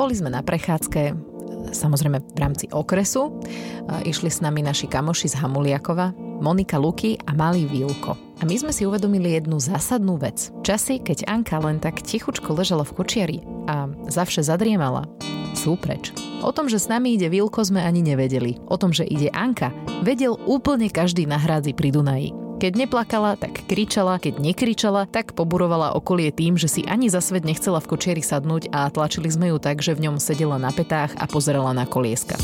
Boli sme na prechádzke, samozrejme v rámci okresu. Išli s nami naši kamoši z Hamuliakova, Monika Luky a malý Vilko. A my sme si uvedomili jednu zásadnú vec. Časy, keď Anka len tak tichučko ležala v kočiari a zavše zadriemala, sú preč. O tom, že s nami ide Vilko, sme ani nevedeli. O tom, že ide Anka, vedel úplne každý na hrádzi pri Dunaji. Keď neplakala, tak kričala, keď nekričala, tak poburovala okolie tým, že si ani za svet nechcela v kočieri sadnúť a tlačili sme ju tak, že v ňom sedela na petách a pozerala na kolieska.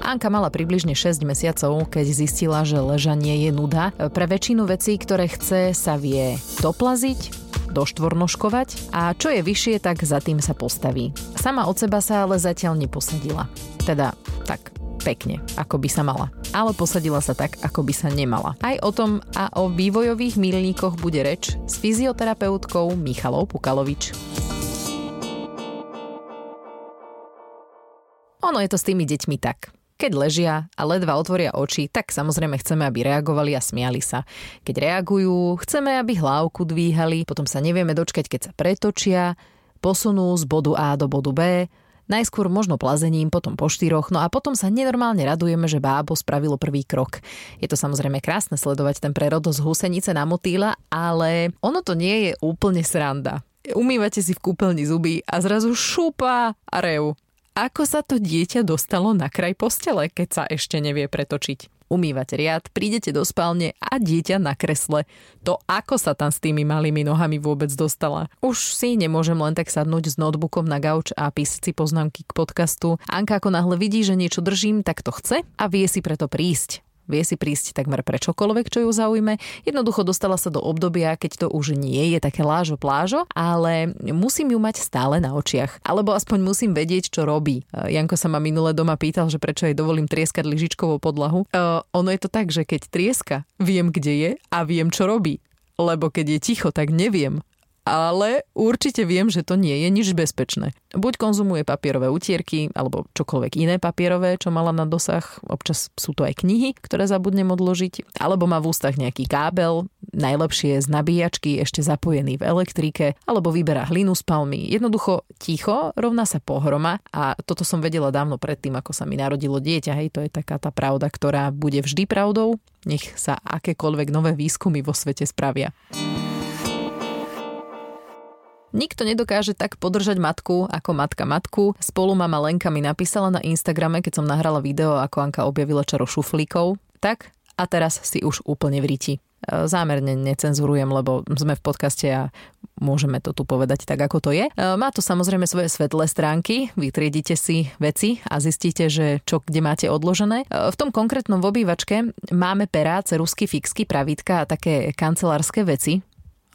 Anka mala približne 6 mesiacov, keď zistila, že ležanie je nuda. Pre väčšinu vecí, ktoré chce, sa vie doplaziť, doštvornoškovať a čo je vyššie, tak za tým sa postaví. Sama od seba sa ale zatiaľ neposadila. Teda tak pekne, ako by sa mala. Ale posadila sa tak, ako by sa nemala. Aj o tom a o vývojových milníkoch bude reč s fyzioterapeutkou Michalou Pukalovič. Ono je to s tými deťmi tak. Keď ležia a ledva otvoria oči, tak samozrejme chceme, aby reagovali a smiali sa. Keď reagujú, chceme, aby hlávku dvíhali, potom sa nevieme dočkať, keď sa pretočia, posunú z bodu A do bodu B, najskôr možno plazením, potom po štyroch, no a potom sa nenormálne radujeme, že bábo spravilo prvý krok. Je to samozrejme krásne sledovať ten prerod z husenice na motýla, ale ono to nie je úplne sranda. Umývate si v kúpeľni zuby a zrazu šupa a rev ako sa to dieťa dostalo na kraj postele, keď sa ešte nevie pretočiť. Umývate riad, prídete do spálne a dieťa na kresle. To ako sa tam s tými malými nohami vôbec dostala. Už si nemôžem len tak sadnúť s notebookom na gauč a písať si poznámky k podcastu. Anka ako náhle vidí, že niečo držím, tak to chce a vie si preto prísť vie si prísť takmer pre čokoľvek, čo ju zaujme. Jednoducho dostala sa do obdobia, keď to už nie je také lážo plážo, ale musím ju mať stále na očiach. Alebo aspoň musím vedieť, čo robí. E, Janko sa ma minule doma pýtal, že prečo jej dovolím trieskať lyžičkovou podlahu. Uh, ono je to tak, že keď trieska, viem, kde je a viem, čo robí. Lebo keď je ticho, tak neviem ale určite viem, že to nie je nič bezpečné. Buď konzumuje papierové utierky, alebo čokoľvek iné papierové, čo mala na dosah, občas sú to aj knihy, ktoré zabudnem odložiť, alebo má v ústach nejaký kábel, najlepšie z nabíjačky ešte zapojený v elektrike, alebo vyberá hlinu z palmy. Jednoducho ticho rovná sa pohroma a toto som vedela dávno predtým, ako sa mi narodilo dieťa. Hej, to je taká tá pravda, ktorá bude vždy pravdou, nech sa akékoľvek nové výskumy vo svete spravia. Nikto nedokáže tak podržať matku ako matka matku. Spolu mama Lenka mi napísala na Instagrame, keď som nahrala video, ako Anka objavila čaro šuflíkov. Tak a teraz si už úplne vríti. E, zámerne necenzurujem, lebo sme v podcaste a môžeme to tu povedať tak, ako to je. E, má to samozrejme svoje svetlé stránky, vytriedite si veci a zistíte, že čo kde máte odložené. E, v tom konkrétnom v obývačke máme perá, cerusky, fixky, pravítka a také kancelárske veci,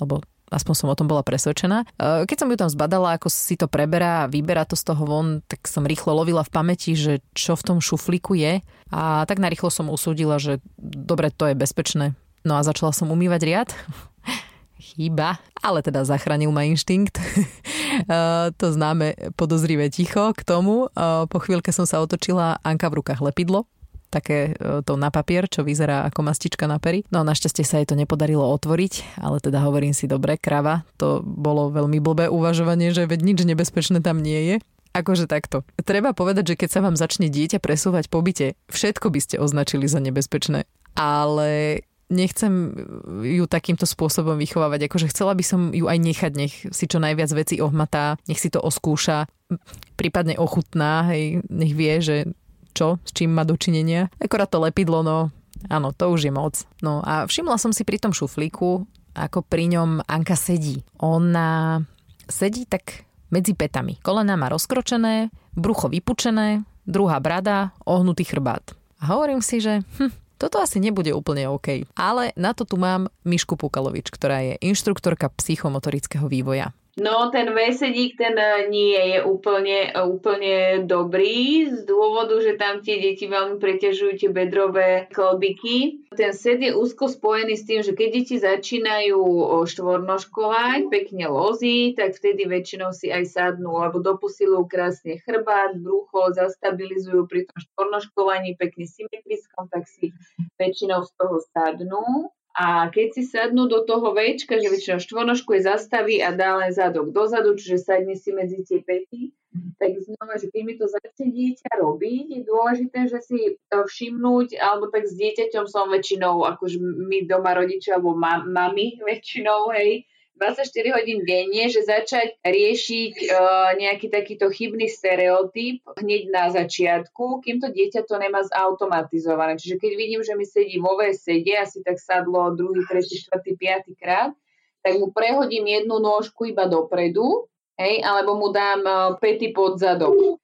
alebo aspoň som o tom bola presvedčená. E, keď som ju tam zbadala, ako si to preberá a vyberá to z toho von, tak som rýchlo lovila v pamäti, že čo v tom šuflíku je a tak narýchlo som usúdila, že dobre, to je bezpečné. No a začala som umývať riad. Chyba, ale teda zachránil ma inštinkt. E, to známe podozrivé ticho k tomu. E, po chvíľke som sa otočila, Anka v rukách lepidlo také e, to na papier, čo vyzerá ako mastička na pery. No našťastie sa jej to nepodarilo otvoriť, ale teda hovorím si dobre, krava, to bolo veľmi blbé uvažovanie, že veď nič nebezpečné tam nie je. Akože takto. Treba povedať, že keď sa vám začne dieťa presúvať po byte, všetko by ste označili za nebezpečné. Ale nechcem ju takýmto spôsobom vychovávať. Akože chcela by som ju aj nechať, nech si čo najviac veci ohmatá, nech si to oskúša, prípadne ochutná, hej, nech vie, že čo, s čím má dočinenia. Akorát to lepidlo, no áno, to už je moc. No a všimla som si pri tom šuflíku, ako pri ňom Anka sedí. Ona sedí tak medzi petami. Kolena má rozkročené, brucho vypučené, druhá brada, ohnutý chrbát. A hovorím si, že hm, toto asi nebude úplne OK. Ale na to tu mám Mišku Pukalovič, ktorá je inštruktorka psychomotorického vývoja. No, ten vesedík, ten e, nie je úplne, e, úplne dobrý z dôvodu, že tam tie deti veľmi preťažujú tie bedrové klbiky. Ten sed je úzko spojený s tým, že keď deti začínajú štvornoškovať, pekne lozí, tak vtedy väčšinou si aj sadnú, alebo doposilujú krásne chrbát, brucho, zastabilizujú pri tom štvornoškovaní pekne symetriskom, tak si väčšinou z toho sadnú A keď si sadnú do toho väčka, že väčšinou štvornožku je zastaví a dá len zadok dozadu, čiže sadne si medzi tie pety, tak znova, že keď mi to začne dieťa robiť, je dôležité, že si všimnúť, alebo tak s dieťaťom som väčšinou, akože my doma rodičia, alebo ma, mami väčšinou, hej, 24 hodín denne, že začať riešiť uh, nejaký takýto chybný stereotyp hneď na začiatku, kým to dieťa to nemá zautomatizované. Čiže keď vidím, že mi sedí vo sede, asi tak sadlo druhý, tretí, štvrtý, piatý krát, tak mu prehodím jednu nôžku iba dopredu, hej, alebo mu dám uh, pety pod zadok.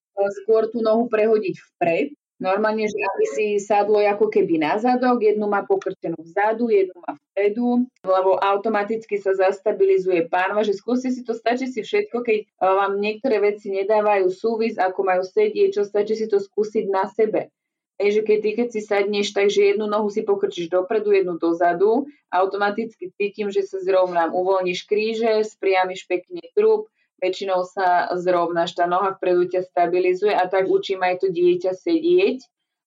Skôr tú nohu prehodiť vpred, Normálne, že aby si sadlo ako keby na zadok, jednu má pokrčenú vzadu, jednu má vpredu, lebo automaticky sa zastabilizuje pánva, že skúste si to, stačí si všetko, keď vám niektoré veci nedávajú súvis, ako majú sedieť, čo stačí si to skúsiť na sebe. Ej, že keď ty, keď si sadneš, takže jednu nohu si pokrčíš dopredu, jednu dozadu, automaticky cítim, že sa zrovnám, uvoľníš kríže, spriamiš pekne trup, väčšinou sa zrovnáš, tá noha vpredu ťa stabilizuje a tak učím aj to dieťa sedieť,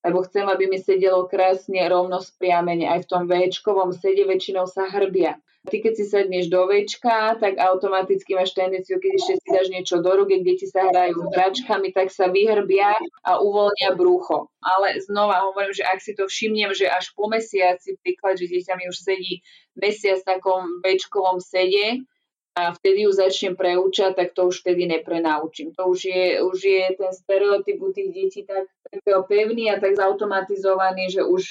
lebo chcem, aby mi sedelo krásne rovno spriamene. Aj v tom Včkovom sede väčšinou sa hrbia. Ty keď si sedneš do Včka, tak automaticky máš tendenciu, keď ešte si dáš niečo do ruky, deti sa hrajú hračkami, tak sa vyhrbia a uvoľnia brucho. Ale znova hovorím, že ak si to všimnem, že až po mesiaci, príklad, že dieťa mi už sedí mesiac v takom Včkovom sede, a vtedy ju začnem preúčať, tak to už vtedy neprenaučím. To už je, už je ten stereotyp u tých detí tak, tak pevný a tak zautomatizovaný, že už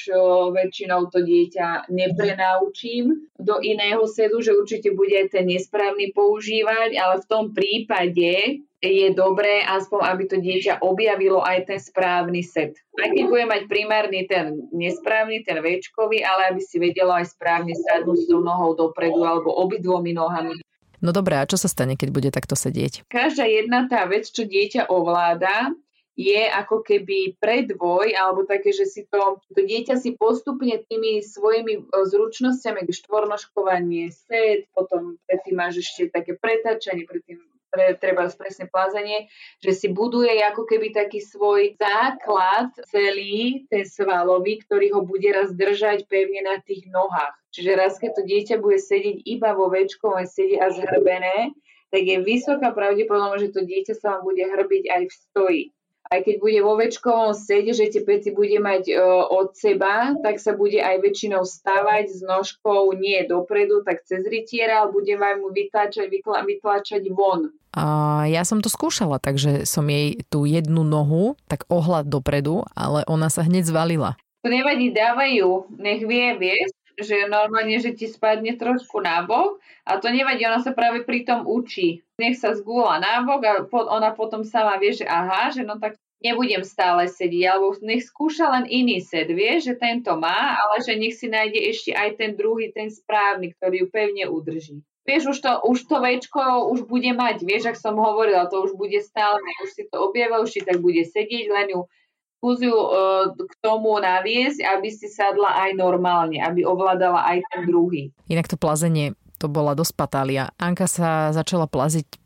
väčšinou to dieťa neprenaučím do iného sedu, že určite bude aj ten nesprávny používať, ale v tom prípade je dobré aspoň, aby to dieťa objavilo aj ten správny set. Aj keď bude mať primárny ten nesprávny, ten väčkový, ale aby si vedelo aj správne sadnúť s nohou dopredu alebo obidvomi nohami No dobré, a čo sa stane, keď bude takto sedieť? Každá jedna tá vec, čo dieťa ovláda, je ako keby predvoj, alebo také, že si to, to dieťa si postupne tými svojimi e, zručnosťami, štvornoškovanie, set, potom predtým máš ešte také pretáčanie, predtým pre, treba presne plázanie, že si buduje ako keby taký svoj základ celý, ten svalový, ktorý ho bude raz držať pevne na tých nohách. Čiže raz, keď to dieťa bude sedieť iba vo väčkovom sedí a zhrbené, tak je vysoká pravdepodobnosť, že to dieťa sa vám bude hrbiť aj v stoji aj keď bude vo väčkovom sede, že tie pety bude mať e, od seba, tak sa bude aj väčšinou stávať s nožkou nie dopredu, tak cez rytiera, ale bude vám mu vytlačať, vytla, vytlačať von. A ja som to skúšala, takže som jej tú jednu nohu tak ohľad dopredu, ale ona sa hneď zvalila. To nevadí, dávajú, nech vie, vieš, že normálne, že ti spadne trošku nábok a to nevadí, ona sa práve pri tom učí. Nech sa zgúla nábok a ona potom sama vie, že aha, že no tak nebudem stále sedieť, alebo nech skúša len iný set, vie, že tento má, ale že nech si nájde ešte aj ten druhý, ten správny, ktorý ju pevne udrží. Vieš, už to, už to večko už bude mať, vieš, ak som hovorila, to už bude stále, už si to objavil, tak bude sedieť, len ju skús ju uh, k tomu naviesť, aby si sadla aj normálne, aby ovládala aj ten druhý. Inak to plazenie, to bola dosť patália. Anka sa začala plaziť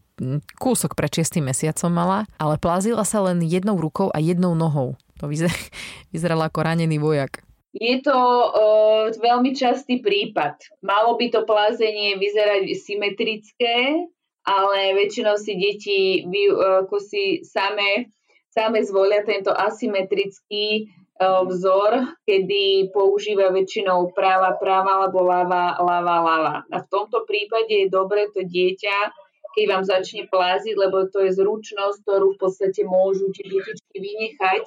kúsok pred 6 mesiacom mala, ale plázila sa len jednou rukou a jednou nohou. To vyzerala ako ranený vojak. Je to uh, veľmi častý prípad. Malo by to plázenie vyzerať symetrické, ale väčšinou si deti vy, uh, si same, same zvolia tento asymetrický uh, vzor, kedy používa väčšinou práva, práva alebo ľava, ľava, ľava. A v tomto prípade je dobre to dieťa keď vám začne pláziť, lebo to je zručnosť, ktorú v podstate môžu tie detičky vynechať.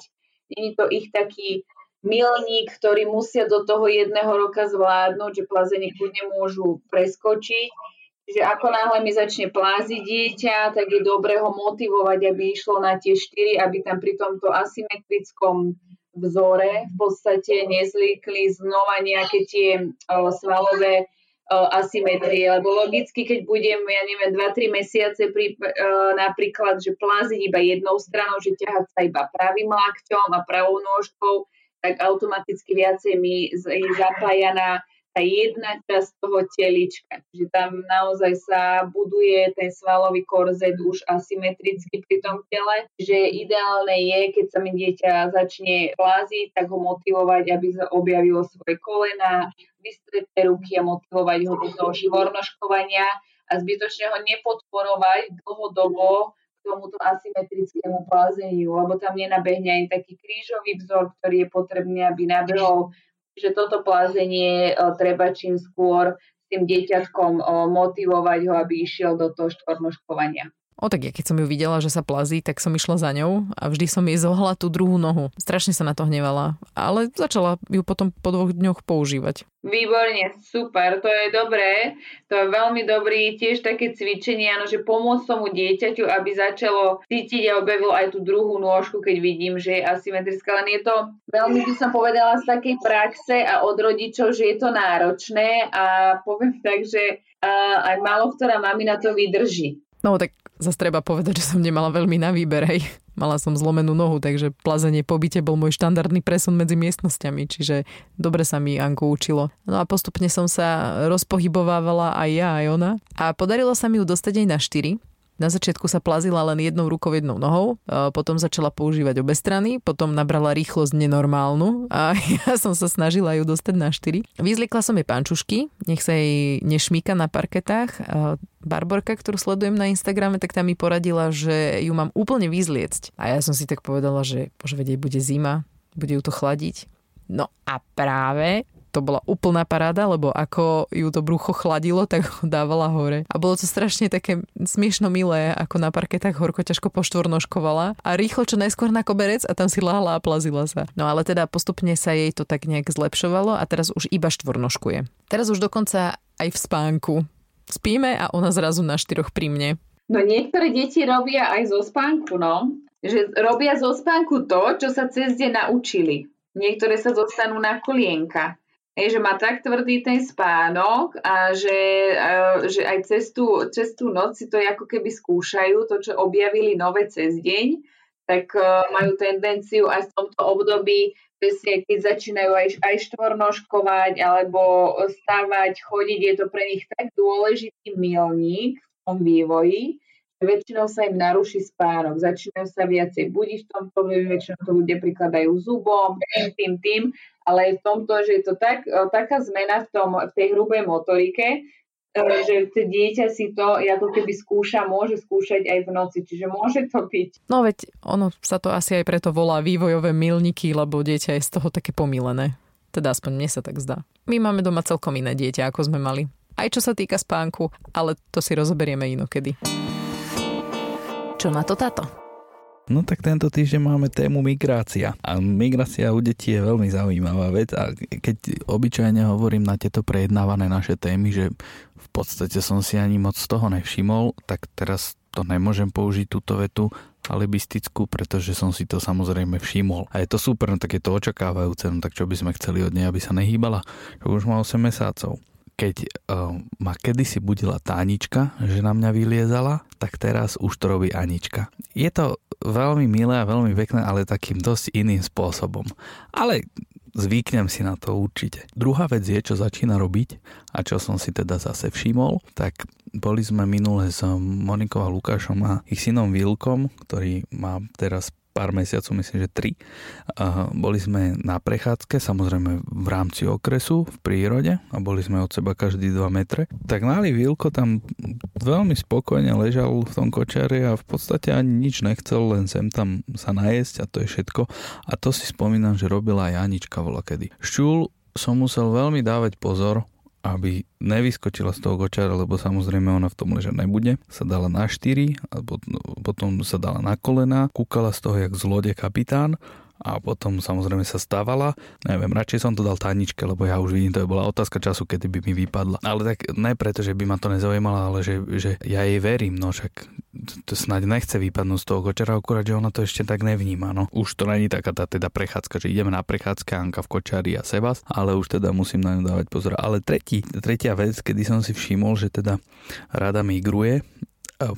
Není to ich taký milník, ktorý musia do toho jedného roka zvládnuť, že plazenie kľudne môžu preskočiť. Čiže ako náhle mi začne pláziť dieťa, tak je dobré ho motivovať, aby išlo na tie štyri, aby tam pri tomto asymetrickom vzore v podstate nezlikli znova nejaké tie svalové asymetrie, lebo logicky, keď budem, ja neviem, 2-3 mesiace pri, napríklad, že pláziť iba jednou stranou, že ťahať sa iba pravým lakťom a pravou nôžkou, tak automaticky viacej mi je zapája na tá jedna časť toho telička. Čiže tam naozaj sa buduje ten svalový korzet už asymetricky pri tom tele. Čiže ideálne je, keď sa mi dieťa začne pláziť, tak ho motivovať, aby sa objavilo svoje kolena, vystreté ruky a motivovať ho do toho živornoškovania a zbytočne ho nepodporovať dlhodobo tomuto asymetrickému plázeniu, lebo tam nenabehne aj taký krížový vzor, ktorý je potrebný, aby nabehol že toto plázenie e, treba čím skôr tým dieťatkom e, motivovať ho, aby išiel do toho štvornoškovania. O tak ja keď som ju videla, že sa plazí, tak som išla za ňou a vždy som jej zohla tú druhú nohu. Strašne sa na to hnevala, ale začala ju potom po dvoch dňoch používať. Výborne, super, to je dobré. To je veľmi dobrý tiež také cvičenie, áno, že pomôcť tomu dieťaťu, aby začalo cítiť a objavilo aj tú druhú nôžku, keď vidím, že je asymetrická. Len je to veľmi, by som povedala, z takej praxe a od rodičov, že je to náročné a poviem tak, že aj málo ktorá mami na to vydrží. No tak zase treba povedať, že som nemala veľmi na výber, hej. Mala som zlomenú nohu, takže plazenie po byte bol môj štandardný presun medzi miestnosťami, čiže dobre sa mi Anku učilo. No a postupne som sa rozpohybovávala aj ja, aj ona. A podarilo sa mi ju dostať aj na 4, na začiatku sa plazila len jednou rukou, jednou nohou, potom začala používať obe strany, potom nabrala rýchlosť nenormálnu a ja som sa snažila ju dostať na 4. Vyzliekla som jej pančušky, nech sa jej nešmíka na parketách. Barborka, ktorú sledujem na Instagrame, tak tam mi poradila, že ju mám úplne vyzliecť. A ja som si tak povedala, že bože, vedieť, bude zima, bude ju to chladiť. No a práve to bola úplná paráda, lebo ako ju to brucho chladilo, tak ho dávala hore. A bolo to strašne také smiešno milé, ako na parketách horko ťažko poštvornoškovala a rýchlo čo najskôr na koberec a tam si láhla a plazila sa. No ale teda postupne sa jej to tak nejak zlepšovalo a teraz už iba štvornoškuje. Teraz už dokonca aj v spánku. Spíme a ona zrazu na štyroch pri mne. No niektoré deti robia aj zo spánku, no. Že robia zo spánku to, čo sa cez deň naučili. Niektoré sa dostanú na kolienka. Hej, že má tak tvrdý ten spánok a že, že aj cez tú, cez tú noc si to ako keby skúšajú, to, čo objavili nové cez deň, tak uh, majú tendenciu aj v tomto období, presne keď začínajú aj, aj štvornožkovať alebo stávať, chodiť, je to pre nich tak dôležitý milník v tom vývoji, väčšinou sa im naruší spánok, začínajú sa viacej budiť v tomto väčšinou to ľudia prikladajú zubom, tým, tým, tým ale aj v tomto, že je to tak, e, taká zmena v, tom, v tej hrubej motorike, e, že dieťa si to ako keby skúša, môže skúšať aj v noci, čiže môže to byť. No veď ono sa to asi aj preto volá vývojové milníky, lebo dieťa je z toho také pomilené. Teda aspoň mne sa tak zdá. My máme doma celkom iné dieťa, ako sme mali. Aj čo sa týka spánku, ale to si rozoberieme inokedy. Čo na to táto? No tak tento týždeň máme tému migrácia. A migrácia u detí je veľmi zaujímavá vec a keď obyčajne hovorím na tieto prejednávané naše témy, že v podstate som si ani moc z toho nevšimol, tak teraz to nemôžem použiť túto vetu alibistickú, pretože som si to samozrejme všimol. A je to super, no tak je to očakávajúce, no tak čo by sme chceli od nej, aby sa nehýbala, už má 8 mesiacov keď uh, ma kedysi budila tá Anička, že na mňa vyliezala, tak teraz už to robí Anička. Je to veľmi milé a veľmi pekné, ale takým dosť iným spôsobom. Ale zvyknem si na to určite. Druhá vec je, čo začína robiť a čo som si teda zase všimol, tak boli sme minule s Monikou a Lukášom a ich synom Vilkom, ktorý má teraz pár mesiacov, myslím, že tri. Boli sme na prechádzke, samozrejme v rámci okresu, v prírode a boli sme od seba každý 2 metre. Tak malý Vilko tam veľmi spokojne ležal v tom kočare a v podstate ani nič nechcel, len sem tam sa najesť a to je všetko. A to si spomínam, že robila aj Anička volakedy. Šťul som musel veľmi dávať pozor, aby nevyskočila z toho kočara, lebo samozrejme ona v tom ležať nebude. Sa dala na 4, a potom sa dala na kolena, kúkala z toho jak zlode kapitán a potom samozrejme sa stávala. Neviem, radšej som to dal Taničke, lebo ja už vidím, to bola otázka času, kedy by mi vypadla. Ale tak ne preto, že by ma to nezaujímalo, ale že, že ja jej verím, no však to snáď nechce vypadnúť z toho kočera, akurát, že ona to ešte tak nevníma. No. Už to není taká tá teda prechádzka, že ideme na prechádzka Anka v kočari a Sebas, ale už teda musím na ňu dávať pozor. Ale tretí, tretia vec, kedy som si všimol, že teda rada migruje,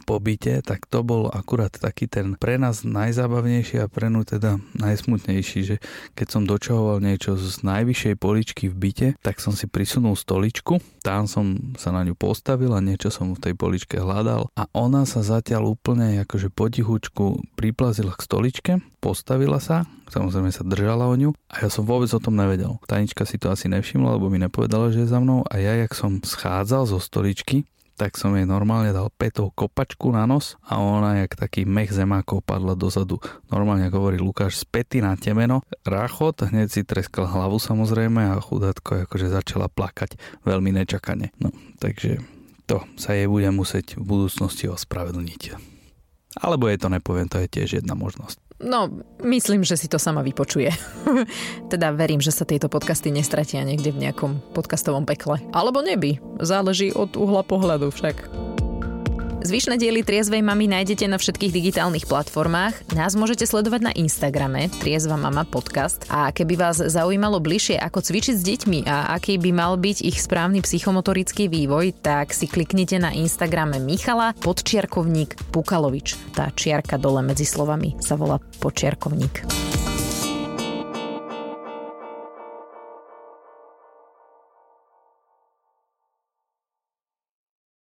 pobyte, tak to bol akurát taký ten pre nás najzábavnejší a pre ňu teda najsmutnejší, že keď som dočahoval niečo z najvyššej poličky v byte, tak som si prisunul stoličku, tam som sa na ňu postavil a niečo som v tej poličke hľadal a ona sa zatiaľ úplne akože potichučku priplazila k stoličke, postavila sa, samozrejme sa držala o ňu a ja som vôbec o tom nevedel. Tanička si to asi nevšimla, lebo mi nepovedala, že je za mnou a ja, jak som schádzal zo stoličky, tak som jej normálne dal petou kopačku na nos a ona jak taký mech zemákov padla dozadu. Normálne hovorí Lukáš, z pety na temeno. Rachot, hneď si treskal hlavu samozrejme a chudátko akože začala plakať veľmi nečakane. No, takže to sa jej bude musieť v budúcnosti ospravedlniť. Alebo je to nepoviem, to je tiež jedna možnosť. No, myslím, že si to sama vypočuje. teda verím, že sa tieto podcasty nestratia niekde v nejakom podcastovom pekle. Alebo neby. Záleží od uhla pohľadu však. Zvyšné diely Triezvej mamy nájdete na všetkých digitálnych platformách. Nás môžete sledovať na Instagrame Triezva mama podcast. A keby vás zaujímalo bližšie, ako cvičiť s deťmi a aký by mal byť ich správny psychomotorický vývoj, tak si kliknite na Instagrame Michala podčiarkovník Pukalovič. Tá čiarka dole medzi slovami sa volá podčiarkovník.